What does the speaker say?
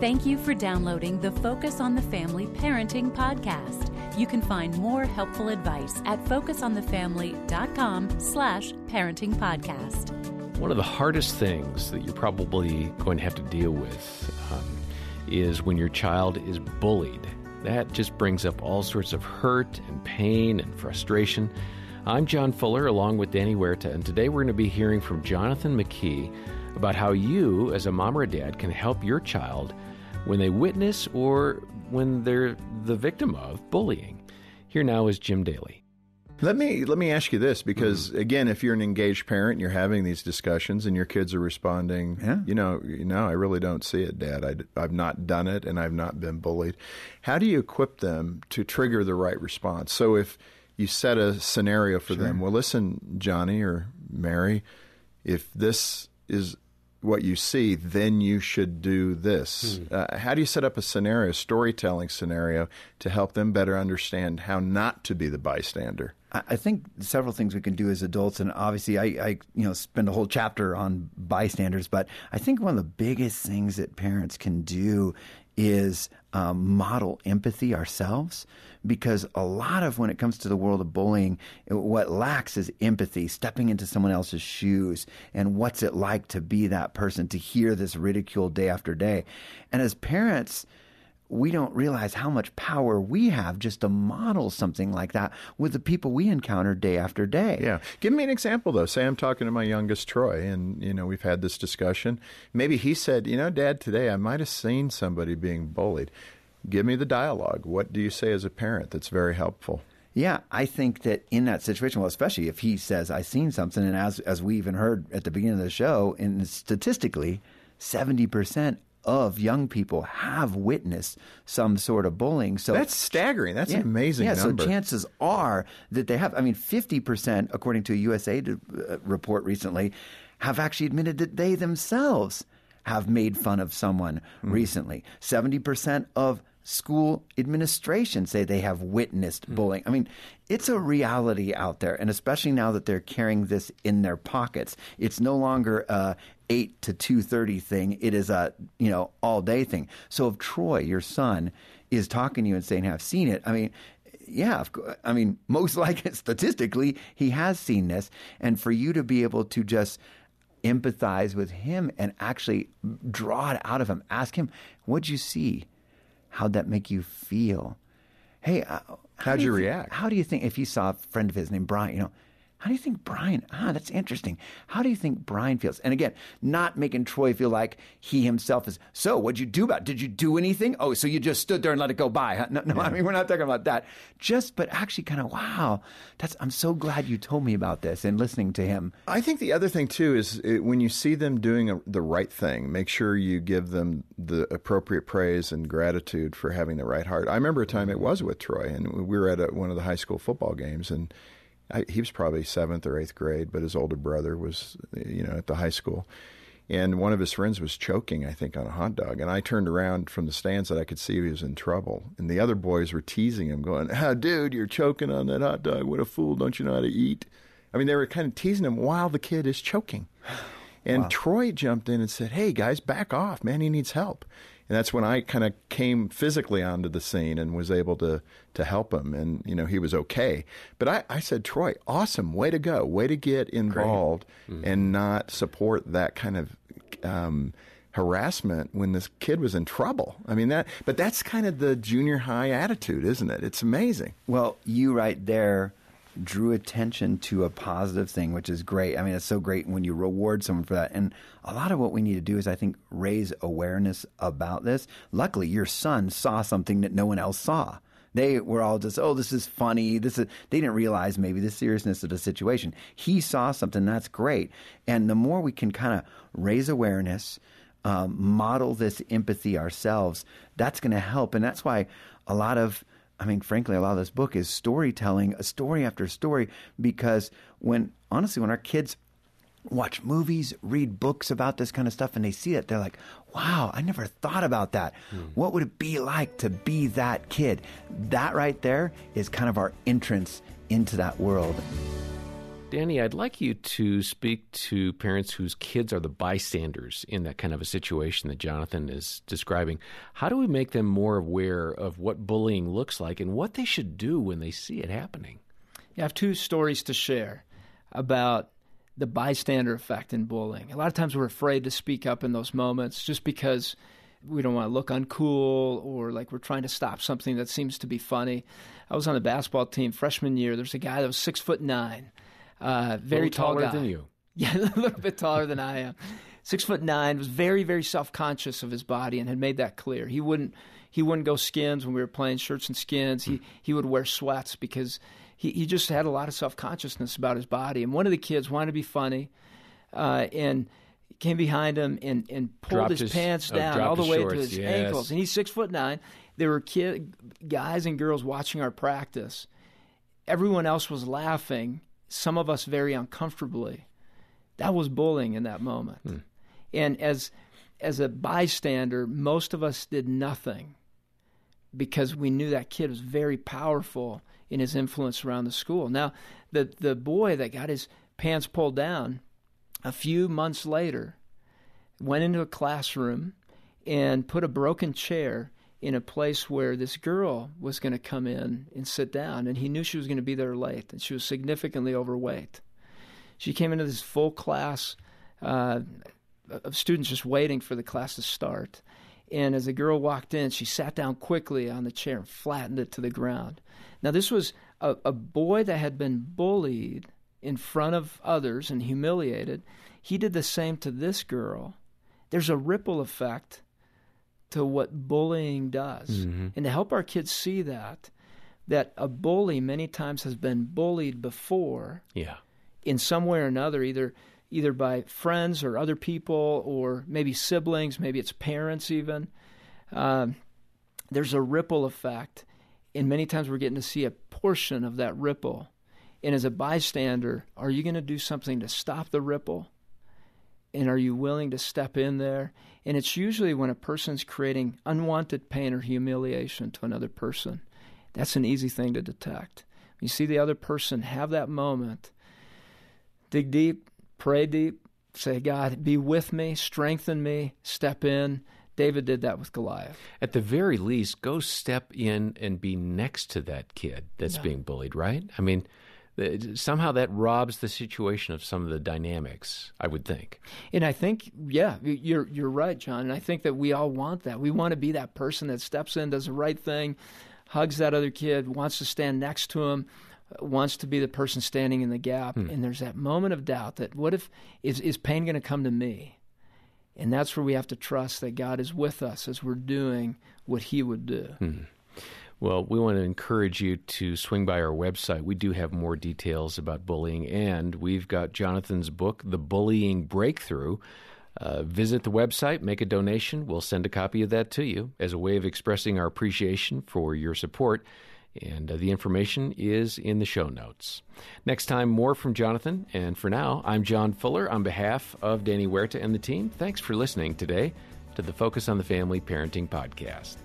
Thank you for downloading the Focus on the Family Parenting Podcast. You can find more helpful advice at focusonthefamily.com slash parenting podcast. One of the hardest things that you're probably going to have to deal with um, is when your child is bullied. That just brings up all sorts of hurt and pain and frustration. I'm John Fuller along with Danny Huerta, and today we're going to be hearing from Jonathan McKee about how you, as a mom or a dad, can help your child when they witness or when they're the victim of bullying. Here now is Jim Daly. Let me let me ask you this because mm-hmm. again, if you're an engaged parent and you're having these discussions and your kids are responding, yeah. you know, no, I really don't see it, Dad. I, I've not done it and I've not been bullied. How do you equip them to trigger the right response? So if you set a scenario for sure. them, well, listen, Johnny or Mary, if this is what you see, then you should do this. Hmm. Uh, how do you set up a scenario, storytelling scenario, to help them better understand how not to be the bystander? I think several things we can do as adults, and obviously, I, I, you know spend a whole chapter on bystanders. But I think one of the biggest things that parents can do is um, model empathy ourselves because a lot of when it comes to the world of bullying, what lacks is empathy, stepping into someone else's shoes and what's it like to be that person, to hear this ridicule day after day. And as parents, we don't realize how much power we have just to model something like that with the people we encounter day after day. Yeah. Give me an example though. Say I'm talking to my youngest Troy and you know we've had this discussion. Maybe he said, "You know, dad, today I might have seen somebody being bullied." Give me the dialogue. What do you say as a parent that's very helpful? Yeah, I think that in that situation, well, especially if he says, "I seen something," and as as we even heard at the beginning of the show, and statistically, seventy percent of young people have witnessed some sort of bullying. So that's staggering. That's yeah, an amazing yeah, number. So chances are that they have. I mean, fifty percent, according to a USA uh, report recently, have actually admitted that they themselves have made fun of someone mm. recently. Seventy percent of school administration say they have witnessed mm. bullying. I mean, it's a reality out there, and especially now that they're carrying this in their pockets, it's no longer a eight to two thirty thing. It is a you know all day thing. So if Troy, your son, is talking to you and saying, "I've seen it," I mean. Yeah, I mean, most likely statistically, he has seen this. And for you to be able to just empathize with him and actually draw it out of him, ask him, What'd you see? How'd that make you feel? Hey, uh, how'd you, you react? How do you think if you saw a friend of his named Brian, you know, how do you think Brian? Ah, that's interesting. How do you think Brian feels? And again, not making Troy feel like he himself is. So, what'd you do about? it? Did you do anything? Oh, so you just stood there and let it go by? Huh? No, no. Yeah. I mean, we're not talking about that. Just, but actually, kind of, wow. That's. I'm so glad you told me about this and listening to him. I think the other thing too is it, when you see them doing a, the right thing, make sure you give them the appropriate praise and gratitude for having the right heart. I remember a time it was with Troy, and we were at a, one of the high school football games, and I, he was probably seventh or eighth grade, but his older brother was, you know, at the high school. And one of his friends was choking, I think, on a hot dog. And I turned around from the stands that I could see he was in trouble. And the other boys were teasing him, going, ah, dude, you're choking on that hot dog. What a fool. Don't you know how to eat? I mean, they were kind of teasing him while the kid is choking. And wow. Troy jumped in and said, hey, guys, back off. Man, he needs help and that's when I kind of came physically onto the scene and was able to to help him, and you know he was okay. But I, I said, Troy, awesome, way to go, way to get involved mm-hmm. and not support that kind of. Um, harassment when this kid was in trouble. I mean that but that's kind of the junior high attitude, isn't it? It's amazing. Well, you right there drew attention to a positive thing, which is great. I mean, it's so great when you reward someone for that. And a lot of what we need to do is, I think, raise awareness about this. Luckily, your son saw something that no one else saw. They were all just, oh, this is funny. This is. They didn't realize maybe the seriousness of the situation. He saw something that's great, and the more we can kind of raise awareness, um, model this empathy ourselves, that's going to help. And that's why a lot of I mean, frankly, a lot of this book is storytelling, a story after story, because when, honestly, when our kids watch movies, read books about this kind of stuff, and they see it, they're like, wow, I never thought about that. Mm. What would it be like to be that kid? That right there is kind of our entrance into that world. Danny, I'd like you to speak to parents whose kids are the bystanders in that kind of a situation that Jonathan is describing. How do we make them more aware of what bullying looks like and what they should do when they see it happening? I have two stories to share about the bystander effect in bullying. A lot of times we're afraid to speak up in those moments just because we don't want to look uncool or like we're trying to stop something that seems to be funny. I was on the basketball team freshman year. There's a guy that was six foot nine, uh, very tall taller guy. than you. Yeah, a little bit taller than I am. Six foot nine, was very, very self conscious of his body and had made that clear. He wouldn't he wouldn't go skins when we were playing shirts and skins. He he would wear sweats because he, he just had a lot of self consciousness about his body. And one of the kids wanted to be funny, uh, and came behind him and, and pulled his, his- pants oh, down dropped all the way shorts, to his yes. ankles. And he's six foot nine. There were kid guys and girls watching our practice. Everyone else was laughing. Some of us very uncomfortably. That was bullying in that moment. Hmm. And as as a bystander, most of us did nothing because we knew that kid was very powerful in his influence around the school. Now, the the boy that got his pants pulled down a few months later went into a classroom and put a broken chair in a place where this girl was going to come in and sit down and he knew she was going to be there late and she was significantly overweight. She came into this full class uh, of students just waiting for the class to start and as the girl walked in she sat down quickly on the chair and flattened it to the ground. Now this was a, a boy that had been bullied in front of others and humiliated. He did the same to this girl. There's a ripple effect to what bullying does. And to help our kids see that, that a bully many times has been bullied before Yeah. in some way or another, either either by friends or other people, or maybe siblings, maybe it's parents even. Um, there's a ripple effect, and many times we're getting to see a portion of that ripple. And as a bystander, are you going to do something to stop the ripple? And are you willing to step in there? And it's usually when a person's creating unwanted pain or humiliation to another person. That's an easy thing to detect. You see the other person have that moment, dig deep, pray deep, say, God, be with me, strengthen me, step in. David did that with Goliath. At the very least, go step in and be next to that kid that's being bullied, right? I mean, somehow that robs the situation of some of the dynamics, I would think. And I think, yeah, you're you're right, John. And I think that we all want that. We want to be that person that steps in, does the right thing, hugs that other kid, wants to stand next to him, uh, wants to be the person standing in the gap. And there's that moment of doubt that what if is is pain going to come to me? And that's where we have to trust that God is with us as we're doing what He would do. Well, we want to encourage you to swing by our website. We do have more details about bullying, and we've got Jonathan's book, The Bullying Breakthrough. Uh, visit the website, make a donation. We'll send a copy of that to you as a way of expressing our appreciation for your support. And uh, the information is in the show notes. Next time, more from Jonathan. And for now, I'm John Fuller on behalf of Danny Huerta and the team. Thanks for listening today to the Focus on the Family Parenting Podcast.